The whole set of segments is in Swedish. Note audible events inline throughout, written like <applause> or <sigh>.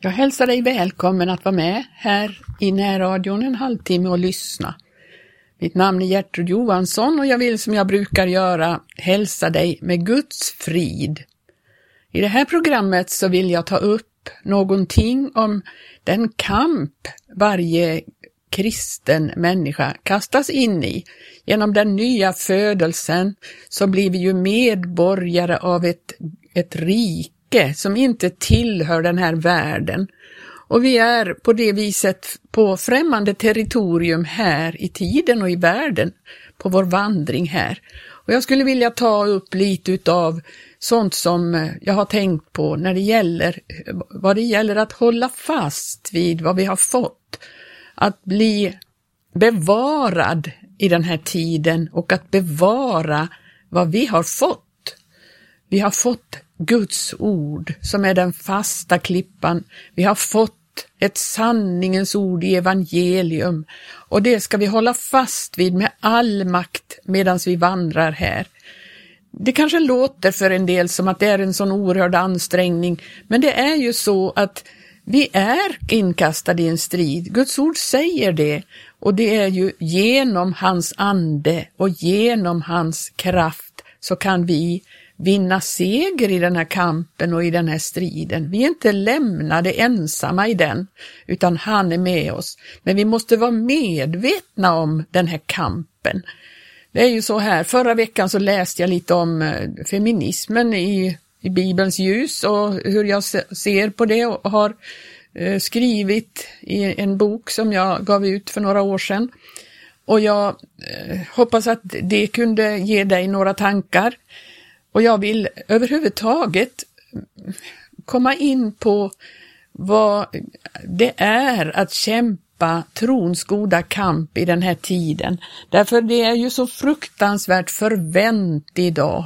Jag hälsar dig välkommen att vara med här i närradion en halvtimme och lyssna. Mitt namn är Gertrud Johansson och jag vill som jag brukar göra hälsa dig med Guds frid. I det här programmet så vill jag ta upp någonting om den kamp varje kristen människa kastas in i. Genom den nya födelsen så blir vi ju medborgare av ett, ett rike som inte tillhör den här världen. Och vi är på det viset på främmande territorium här i tiden och i världen på vår vandring här. Och jag skulle vilja ta upp lite utav sånt som jag har tänkt på när det gäller vad det gäller att hålla fast vid vad vi har fått. Att bli bevarad i den här tiden och att bevara vad vi har fått. Vi har fått Guds ord som är den fasta klippan. Vi har fått ett sanningens ord i evangelium och det ska vi hålla fast vid med all makt medan vi vandrar här. Det kanske låter för en del som att det är en sån oerhörd ansträngning, men det är ju så att vi är inkastade i en strid. Guds ord säger det och det är ju genom hans ande och genom hans kraft så kan vi vinna seger i den här kampen och i den här striden. Vi är inte lämnade ensamma i den, utan han är med oss. Men vi måste vara medvetna om den här kampen. Det är ju så här, förra veckan så läste jag lite om eh, feminismen i, i Bibelns ljus och hur jag ser på det och har eh, skrivit i en bok som jag gav ut för några år sedan. Och jag eh, hoppas att det kunde ge dig några tankar. Och jag vill överhuvudtaget komma in på vad det är att kämpa trons goda kamp i den här tiden. Därför det är ju så fruktansvärt förvänt idag.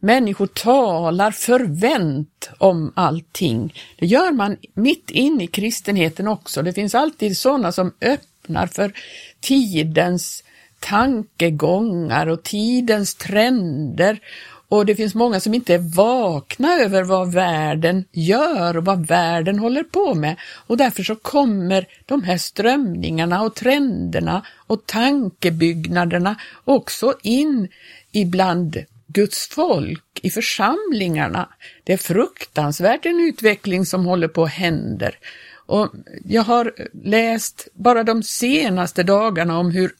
Människor talar förvänt om allting. Det gör man mitt inne i kristenheten också. Det finns alltid sådana som öppnar för tidens tankegångar och tidens trender och det finns många som inte är vakna över vad världen gör och vad världen håller på med. Och därför så kommer de här strömningarna och trenderna och tankebyggnaderna också in ibland Guds folk, i församlingarna. Det är fruktansvärt en utveckling som håller på att hända. Och jag har läst bara de senaste dagarna om hur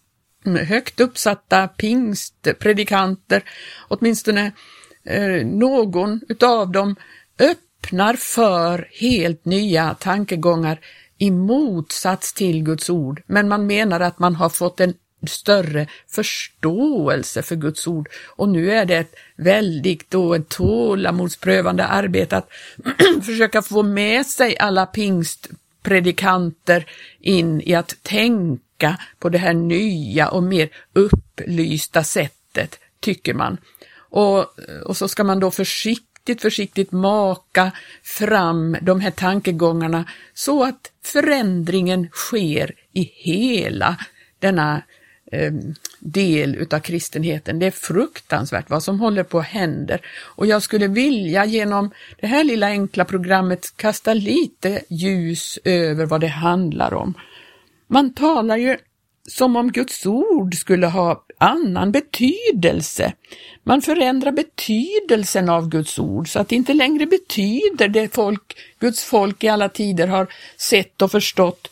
högt uppsatta pingstpredikanter, åtminstone eh, någon utav dem, öppnar för helt nya tankegångar i motsats till Guds ord, men man menar att man har fått en större förståelse för Guds ord. Och nu är det ett väldigt då ett tålamodsprövande arbete att <clears throat> försöka få med sig alla pingstpredikanter in i att tänka tänka på det här nya och mer upplysta sättet, tycker man. Och, och så ska man då försiktigt, försiktigt maka fram de här tankegångarna så att förändringen sker i hela denna eh, del utav kristenheten. Det är fruktansvärt vad som håller på att hända och jag skulle vilja genom det här lilla enkla programmet kasta lite ljus över vad det handlar om. Man talar ju som om Guds ord skulle ha annan betydelse. Man förändrar betydelsen av Guds ord så att det inte längre betyder det folk, Guds folk i alla tider har sett och förstått.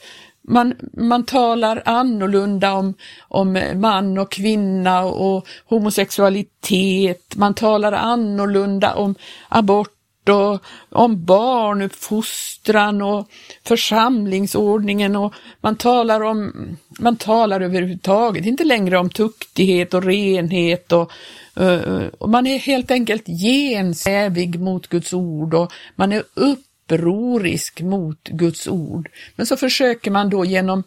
Man, man talar annorlunda om, om man och kvinna och homosexualitet. Man talar annorlunda om abort och om barnuppfostran och församlingsordningen och man talar om, man talar överhuvudtaget inte längre om tuktighet och renhet och, eh, och man är helt enkelt gensävig mot Guds ord och man är upprorisk mot Guds ord. Men så försöker man då genom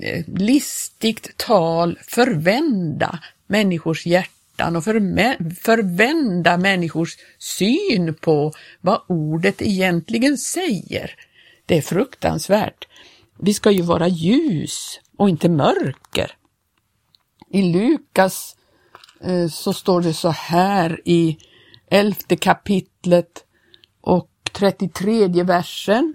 eh, listigt tal förvända människors hjärta hjärtan och förvända människors syn på vad ordet egentligen säger. Det är fruktansvärt. Vi ska ju vara ljus och inte mörker. I Lukas eh, så står det så här i elfte kapitlet och 33 versen.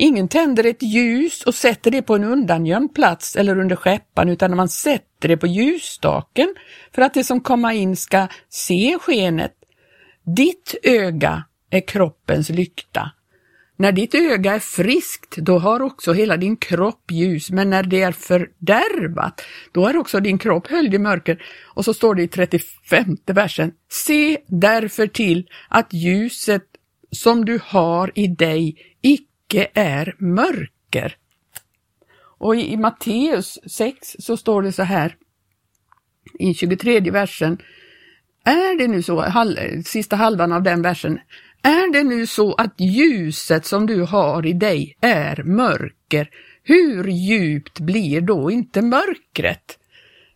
Ingen tänder ett ljus och sätter det på en undangömd plats eller under skeppan utan man sätter det på ljusstaken för att det som kommer in ska se skenet. Ditt öga är kroppens lykta. När ditt öga är friskt, då har också hela din kropp ljus, men när det är fördärvat, då är också din kropp höljd i mörker. Och så står det i 35 versen, se därför till att ljuset som du har i dig icke är mörker. Och i Matteus 6 så står det så här, i 23 versen, är det nu så, sista halvan av den versen, är det nu så att ljuset som du har i dig är mörker, hur djupt blir då inte mörkret?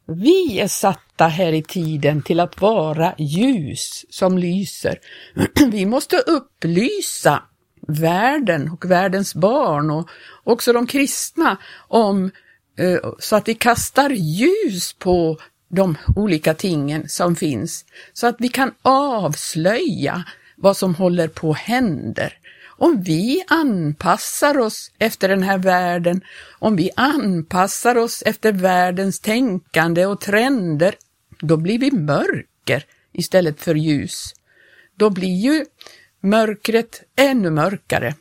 Vi är satta här i tiden till att vara ljus som lyser. <clears throat> Vi måste upplysa världen och världens barn och också de kristna om eh, så att vi kastar ljus på de olika tingen som finns, så att vi kan avslöja vad som håller på händer. Om vi anpassar oss efter den här världen, om vi anpassar oss efter världens tänkande och trender, då blir vi mörker istället för ljus. Då blir ju mörkret ännu mörkare.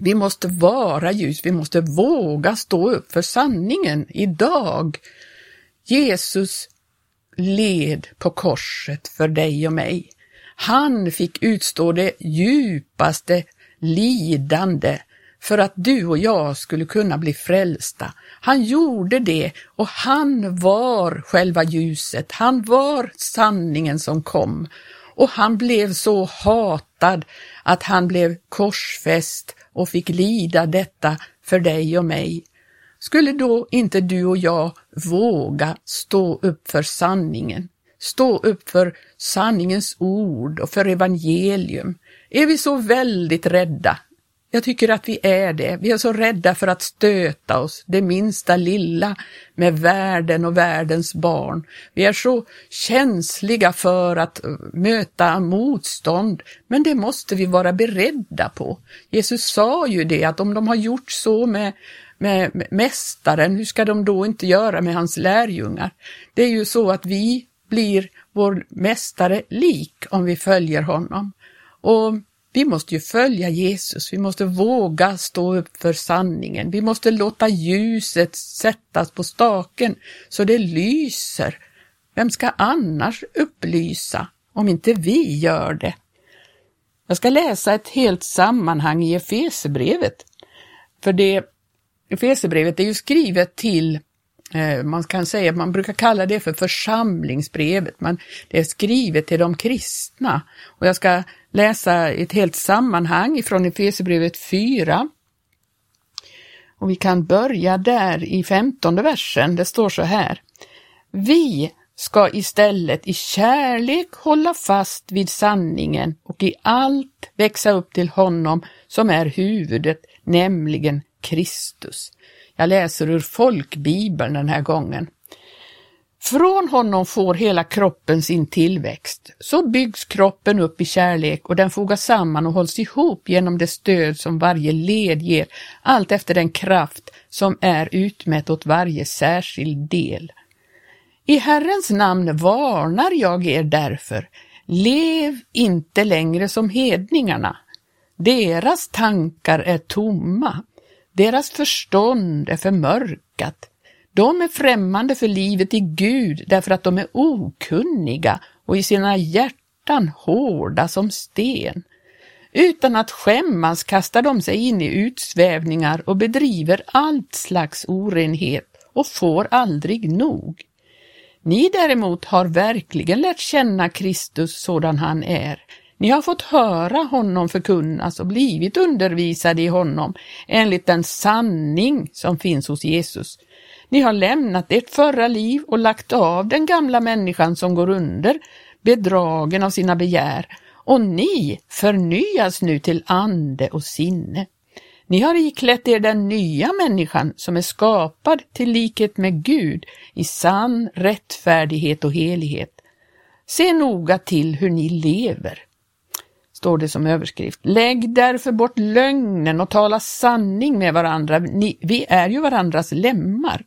Vi måste vara ljus, vi måste våga stå upp för sanningen idag. Jesus led på korset för dig och mig. Han fick utstå det djupaste lidande för att du och jag skulle kunna bli frälsta. Han gjorde det och han var själva ljuset. Han var sanningen som kom och han blev så hatad att han blev korsfäst och fick lida detta för dig och mig. Skulle då inte du och jag våga stå upp för sanningen? stå upp för sanningens ord och för evangelium. Är vi så väldigt rädda? Jag tycker att vi är det. Vi är så rädda för att stöta oss det minsta lilla med världen och världens barn. Vi är så känsliga för att eh, möta motstånd, men det måste vi vara beredda på. Jesus sa ju det att om de har gjort så med med mästaren, hur ska de då inte göra med hans lärjungar? Det är ju så att vi blir vår mästare lik om vi följer honom. Och vi måste ju följa Jesus, vi måste våga stå upp för sanningen, vi måste låta ljuset sättas på staken så det lyser. Vem ska annars upplysa om inte vi gör det? Jag ska läsa ett helt sammanhang i Efesebrevet. För det Efesebrevet är ju skrivet till eh, man kan säga, man brukar kalla det för församlingsbrevet, men det är skrivet till de kristna. Och jag ska läsa ett helt sammanhang ifrån Efesierbrevet 4. Och vi kan börja där i femtonde versen, det står så här. Vi ska istället i kärlek hålla fast vid sanningen och i allt växa upp till honom som är huvudet, nämligen Kristus. Jag läser ur folkbibeln den här gången. Från honom får hela kroppen sin tillväxt. Så byggs kroppen upp i kärlek och den fogas samman och hålls ihop genom det stöd som varje led ger, allt efter den kraft som är utmätt åt varje särskild del. I Herrens namn varnar jag er därför, lev inte längre som hedningarna. Deras tankar är tomma, deras förstånd är förmörkat. De är främmande för livet i Gud därför att de är okunniga och i sina hjärtan hårda som sten. Utan att skämmas kastar de sig in i utsvävningar och bedriver allt slags orenhet och får aldrig nog. Ni däremot har verkligen lärt känna Kristus sådan han är. Ni har fått höra honom förkunnas och blivit undervisade i honom enligt den sanning som finns hos Jesus. Ni har lämnat ert förra liv och lagt av den gamla människan som går under, bedragen av sina begär, och ni förnyas nu till ande och sinne. Ni har iklätt er den nya människan som är skapad till likhet med Gud i sann rättfärdighet och helighet. Se noga till hur ni lever. står det som överskrift. Lägg därför bort lögnen och tala sanning med varandra. Ni, vi är ju varandras lemmar.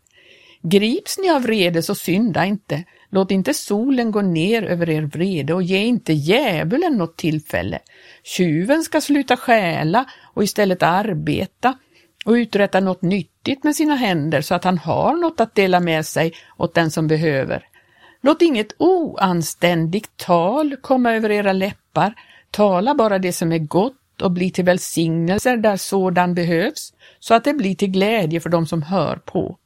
Grips ni av vrede så synda inte. Låt inte solen gå ner över er vrede och ge inte djävulen något tillfälle. Tjuven ska sluta stjäla och istället arbeta och uträtta något nyttigt med sina händer så att han har något att dela med sig åt den som behöver. Låt inget oanständigt tal komma över era läppar, tala bara det som är gott och bli till välsignelser där sådan behövs, så att det blir till glädje för dem som hör på.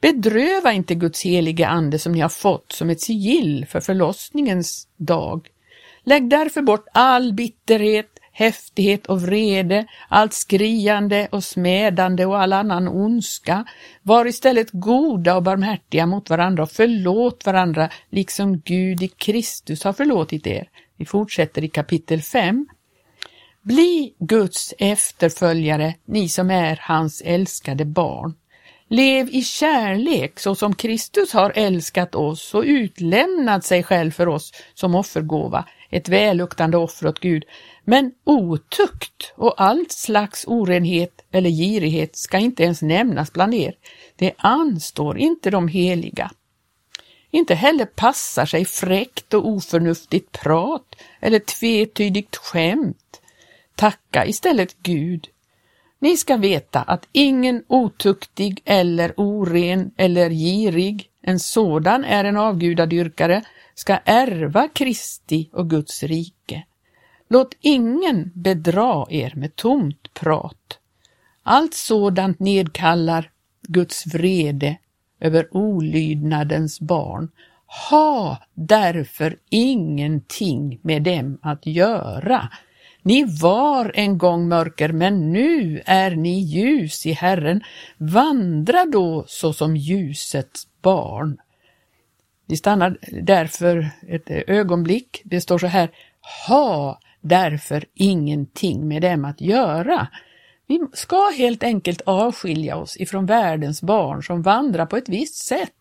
Bedröva inte Guds helige Ande som ni har fått som ett sigill för förlossningens dag. Lägg därför bort all bitterhet, häftighet och vrede, allt skriande och smädande och all annan ondska. Var istället goda och barmhärtiga mot varandra och förlåt varandra liksom Gud i Kristus har förlåtit er. Vi fortsätter i kapitel 5. Bli Guds efterföljare, ni som är hans älskade barn. Lev i kärlek så som Kristus har älskat oss och utlämnat sig själv för oss som offergåva, ett välluktande offer åt Gud. Men otukt och allt slags orenhet eller girighet ska inte ens nämnas bland er. Det anstår inte de heliga. Inte heller passar sig fräckt och oförnuftigt prat eller tvetydigt skämt. Tacka istället Gud ni ska veta att ingen otuktig eller oren eller girig, en sådan är en avgudadyrkare, ska ärva Kristi och Guds rike. Låt ingen bedra er med tomt prat. Allt sådant nedkallar Guds vrede över olydnadens barn. Ha därför ingenting med dem att göra. Ni var en gång mörker, men nu är ni ljus i Herren. Vandra då såsom ljusets barn. Vi stannar därför ett ögonblick. Det står så här, ha därför ingenting med dem att göra. Vi ska helt enkelt avskilja oss ifrån världens barn som vandrar på ett visst sätt,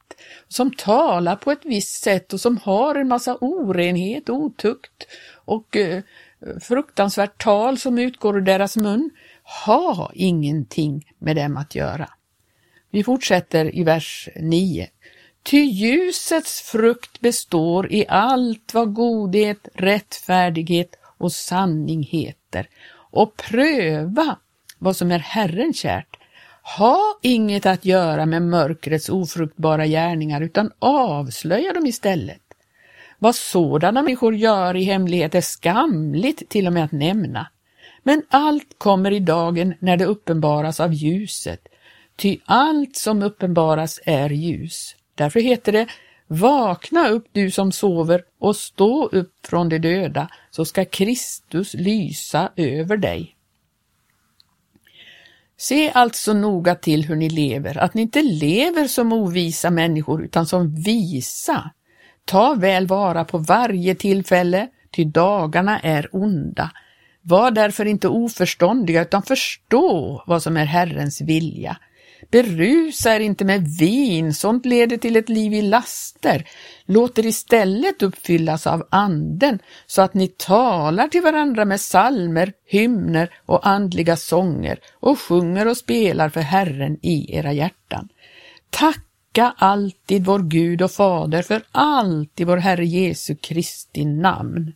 som talar på ett visst sätt och som har en massa orenhet, otukt och eh, fruktansvärt tal som utgår ur deras mun, ha ingenting med dem att göra. Vi fortsätter i vers 9. Ty ljusets frukt består i allt vad godhet, rättfärdighet och sanning heter och pröva vad som är Herren kärt. Ha inget att göra med mörkrets ofruktbara gärningar utan avslöja dem istället. Vad sådana människor gör i hemlighet är skamligt till och med att nämna. Men allt kommer i dagen när det uppenbaras av ljuset, ty allt som uppenbaras är ljus. Därför heter det Vakna upp du som sover och stå upp från de döda, så ska Kristus lysa över dig. Se alltså noga till hur ni lever, att ni inte lever som ovisa människor utan som visa. Ta väl vara på varje tillfälle, ty dagarna är onda. Var därför inte oförståndiga utan förstå vad som är Herrens vilja. Berusa er inte med vin, sånt leder till ett liv i laster. Låt er istället uppfyllas av Anden, så att ni talar till varandra med salmer, hymner och andliga sånger och sjunger och spelar för Herren i era hjärtan. Tack tacka alltid vår Gud och Fader för allt i vår Herre Jesu Kristi namn.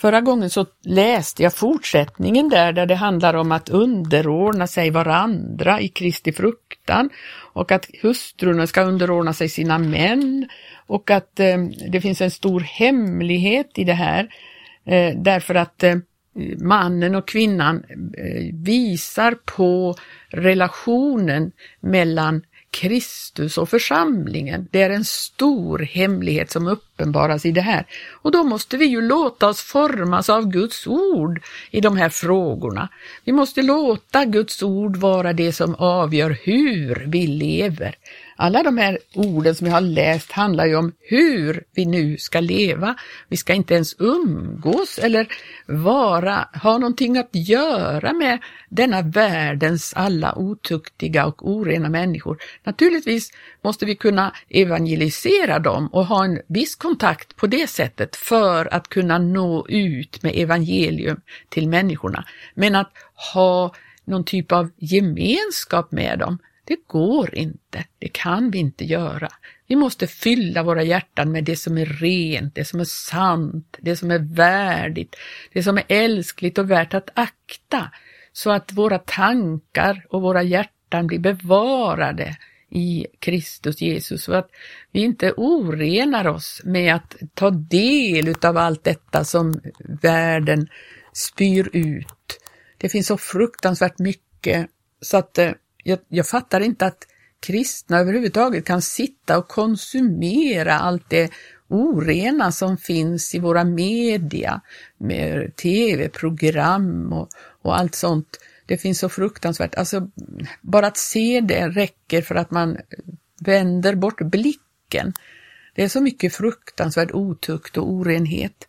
Förra gången så läste jag fortsättningen där, där det handlar om att underordna sig varandra i Kristi fruktan och att hustrurna ska underordna sig sina män och att eh, det finns en stor hemlighet i det här eh, därför att eh, mannen och kvinnan eh, visar på relationen mellan Kristus och församlingen. Det är en stor hemlighet som uppenbaras i det här. Och då måste vi ju låta oss formas av Guds ord i de här frågorna. Vi måste låta Guds ord vara det som avgör hur vi lever. Alla de här orden som jag har läst handlar ju om hur vi nu ska leva. Vi ska inte ens umgås eller vara, ha någonting att göra med denna världens alla otuktiga och orena människor. Naturligtvis måste vi kunna evangelisera dem och ha en viss kontakt på det sättet för att kunna nå ut med evangelium till människorna. Men att ha någon typ av gemenskap med dem, det går inte. Det kan vi inte göra. Vi måste fylla våra hjärtan med det som är rent, det som är sant, det som är värdigt, det som är älskligt och värt att akta, så att våra tankar och våra hjärtan blir bevarade i Kristus Jesus, så att vi inte orenar oss med att ta del av allt detta som världen spyr ut. Det finns så fruktansvärt mycket så att eh, jag, jag fattar inte att kristna överhuvudtaget kan sitta och konsumera allt det orena som finns i våra media, med tv-program och, och allt sånt. Det finns så fruktansvärt, alltså bara att se det räcker för att man vänder bort blicken. Det är så mycket fruktansvärd otukt och orenhet.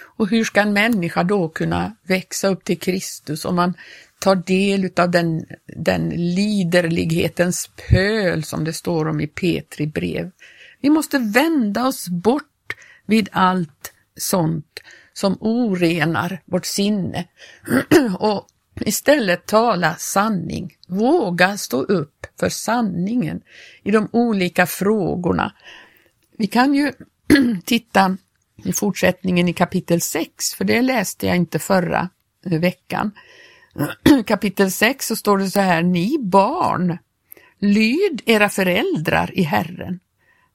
Och hur ska en människa då kunna växa upp till Kristus om man tar del av den, den liderlighetens pöl som det står om i Petri brev. Vi måste vända oss bort vid allt sånt som orenar vårt sinne <clears throat> och istället tala sanning. Våga stå upp för sanningen i de olika frågorna. Vi kan ju <clears throat> titta i fortsättningen i kapitel 6, för det läste jag inte förra veckan. <clears throat> kapitel 6 så står det så här, ni barn, lyd era föräldrar i Herren.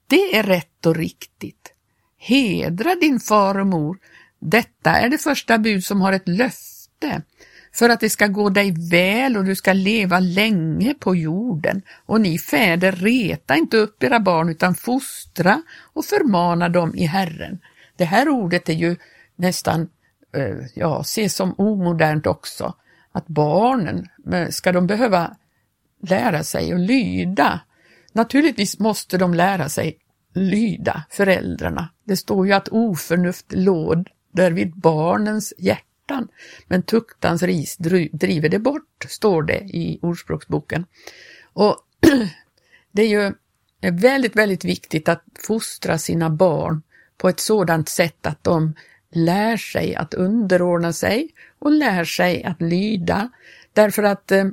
Det är rätt och riktigt. Hedra din far och mor. Detta är det första bud som har ett löfte för att det ska gå dig väl och du ska leva länge på jorden. Och ni fäder, reta inte upp era barn utan fostra och förmana dem i Herren. Det här ordet är ju nästan, eh, ja, ses som omodernt också att barnen, ska de behöva lära sig att lyda? Naturligtvis måste de lära sig lyda föräldrarna. Det står ju att oförnuft låder vid barnens hjärtan, men tuktans ris driver det bort, står det i Ordspråksboken. Och <clears throat> det är ju väldigt, väldigt viktigt att fostra sina barn på ett sådant sätt att de lär sig att underordna sig och lär sig att lyda. Därför att eh,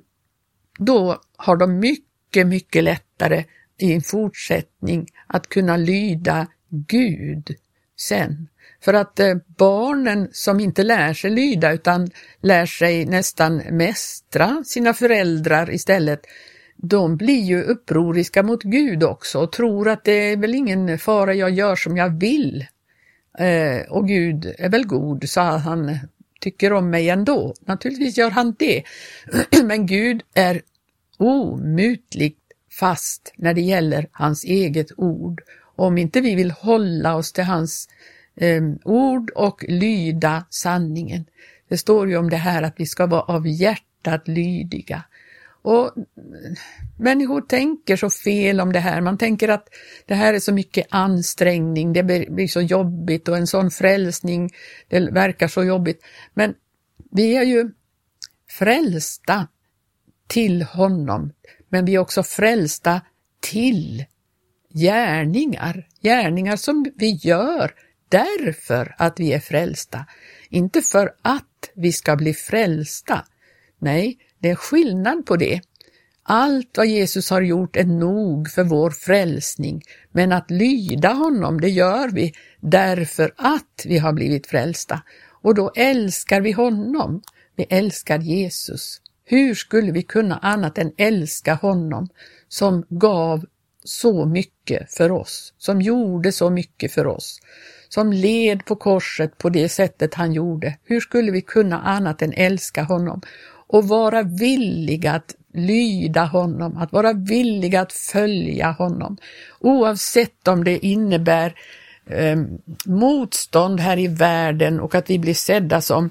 då har de mycket, mycket lättare i en fortsättning att kunna lyda Gud sen. För att eh, barnen som inte lär sig lyda utan lär sig nästan mästra sina föräldrar istället, de blir ju upproriska mot Gud också och tror att det är väl ingen fara, jag gör som jag vill. Eh, och Gud är väl god, så han tycker om mig ändå. Naturligtvis gör han det. <clears throat> Men Gud är omutligt fast när det gäller hans eget ord. Om inte vi vill hålla oss till hans eh, ord och lyda sanningen. Det står ju om det här att vi ska vara av hjärtat lydiga. Och människor tänker så fel om det här. Man tänker att det här är så mycket ansträngning, det blir så jobbigt och en sån frälsning, det verkar så jobbigt. Men vi är ju frälsta till honom, men vi är också frälsta till gärningar, gärningar som vi gör därför att vi är frälsta, inte för att vi ska bli frälsta. Nej, det är skillnad på det. Allt vad Jesus har gjort är nog för vår frälsning, men att lyda honom, det gör vi därför att vi har blivit frälsta. Och då älskar vi honom. Vi älskar Jesus. Hur skulle vi kunna annat än älska honom som gav så mycket för oss, som gjorde så mycket för oss, som led på korset på det sättet han gjorde. Hur skulle vi kunna annat än älska honom? Och vara villiga att lyda honom, att vara villiga att följa honom. Oavsett om det innebär eh, motstånd här i världen och att vi blir sedda som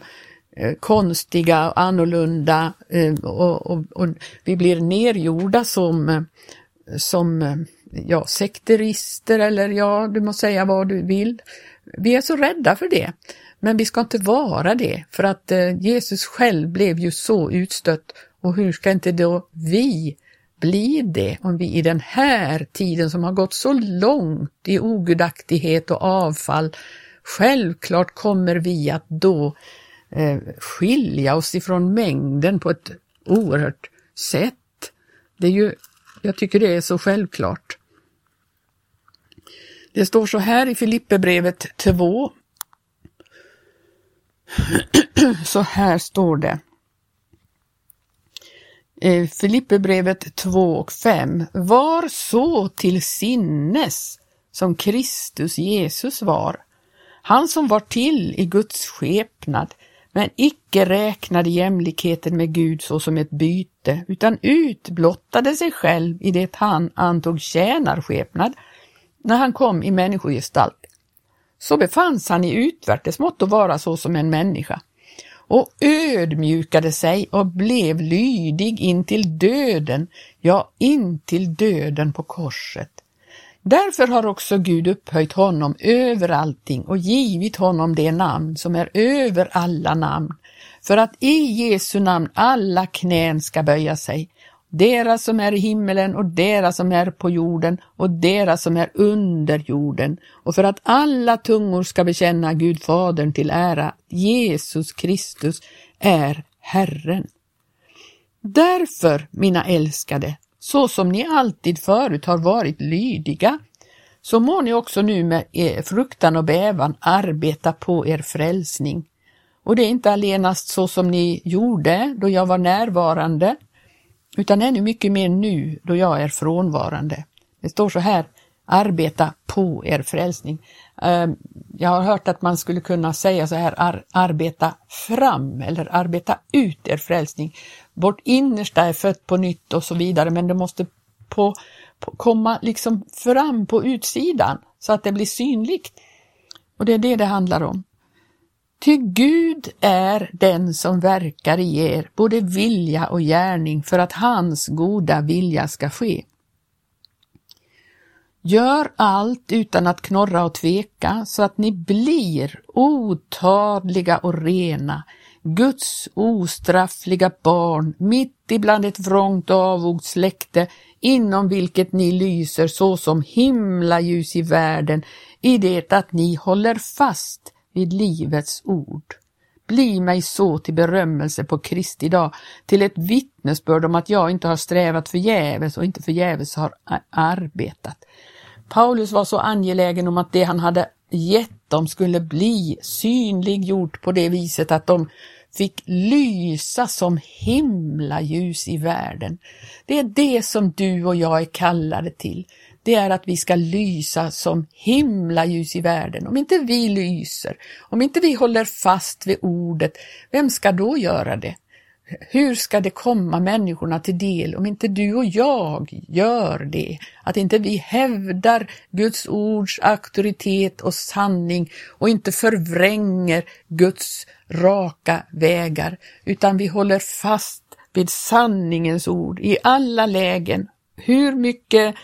eh, konstiga och annorlunda eh, och, och, och, vi blir nergjorda som, eh, som eh, ja, sekterister eller ja, du må säga vad du vill. Vi är så rädda för det. Men vi ska inte vara det, för att eh, Jesus själv blev ju så utstött och hur ska inte då vi bli det om vi i den här tiden som har gått så långt i ogudaktighet och avfall, självklart kommer vi att då eh, skilja oss ifrån mängden på ett oerhört sätt. Det är ju, jag tycker det är så självklart. Det står så här i Filipperbrevet 2. <clears throat> Så här står det. Filipperbrevet 2 och 5. Var så till sinnes som Kristus Jesus var. Han som var till i Guds skepnad, men icke räknade jämlikheten med Gud såsom ett byte, utan utblottade sig själv i det han antog tjänarskepnad när han kom i människogestalt. Så befanns han i utvärtes mått att vara så som en människa och ödmjukade sig och blev lydig in till döden, ja, in till döden på korset. Därför har också Gud upphöjt honom över allting och givit honom det namn som är över alla namn, för att i Jesu namn alla knän ska böja sig, deras som är i himmelen och deras som är på jorden och deras som är under jorden och för att alla tungor ska bekänna Gud Fadern till ära, Jesus Kristus är Herren. Därför, mina älskade, så som ni alltid förut har varit lydiga, så må ni också nu med fruktan och bävan arbeta på er frälsning. Och det är inte allenast så som ni gjorde då jag var närvarande, utan ännu mycket mer nu då jag är frånvarande. Det står så här, arbeta på er frälsning. Ehm, jag har hört att man skulle kunna säga så här, ar arbeta fram eller arbeta ut er frälsning. Vårt innersta är fött på nytt och så vidare, men det måste på, på, komma liksom fram på utsidan så att det blir synligt. Och det är det det handlar om. Ty Gud är den som verkar i er, både vilja och gärning, för att hans goda vilja ska ske. Gör allt utan att knorra och tveka, så att ni blir otadliga och rena, Guds ostraffliga barn, mitt ibland ett vrångt och avogt släkte, inom vilket ni lyser såsom himlaljus i världen, i det att ni håller fast vid livets ord. Bli mig så till berömmelse på Kristi dag, till ett vittnesbörd om att jag inte har strävat förgäves och inte förgäves har arbetat. Paulus var så angelägen om att det han hade gett dem skulle bli synliggjort på det viset att de fick lysa som himlaljus i världen. Det är det som du och jag är kallade till det är att vi ska lysa som himlaljus i världen. Om inte vi lyser, om inte vi håller fast vid ordet, vem ska då göra det? Hur ska det komma människorna till del om inte du och jag gör det? Att inte vi hävdar Guds ords auktoritet och sanning och inte förvränger Guds raka vägar, utan vi håller fast vid sanningens ord i alla lägen. Hur mycket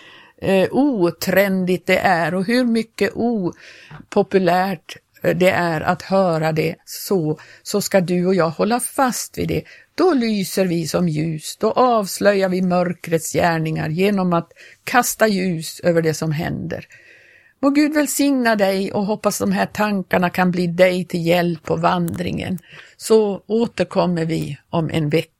eh, otrendigt det är och hur mycket opopulärt eh, det är att höra det så, så ska du och jag hålla fast vid det. Då lyser vi som ljus, då avslöjar vi mörkrets gärningar genom att kasta ljus över det som händer. Må Gud välsigna dig och hoppas de här tankarna kan bli dig till hjälp på vandringen. Så återkommer vi om en vecka.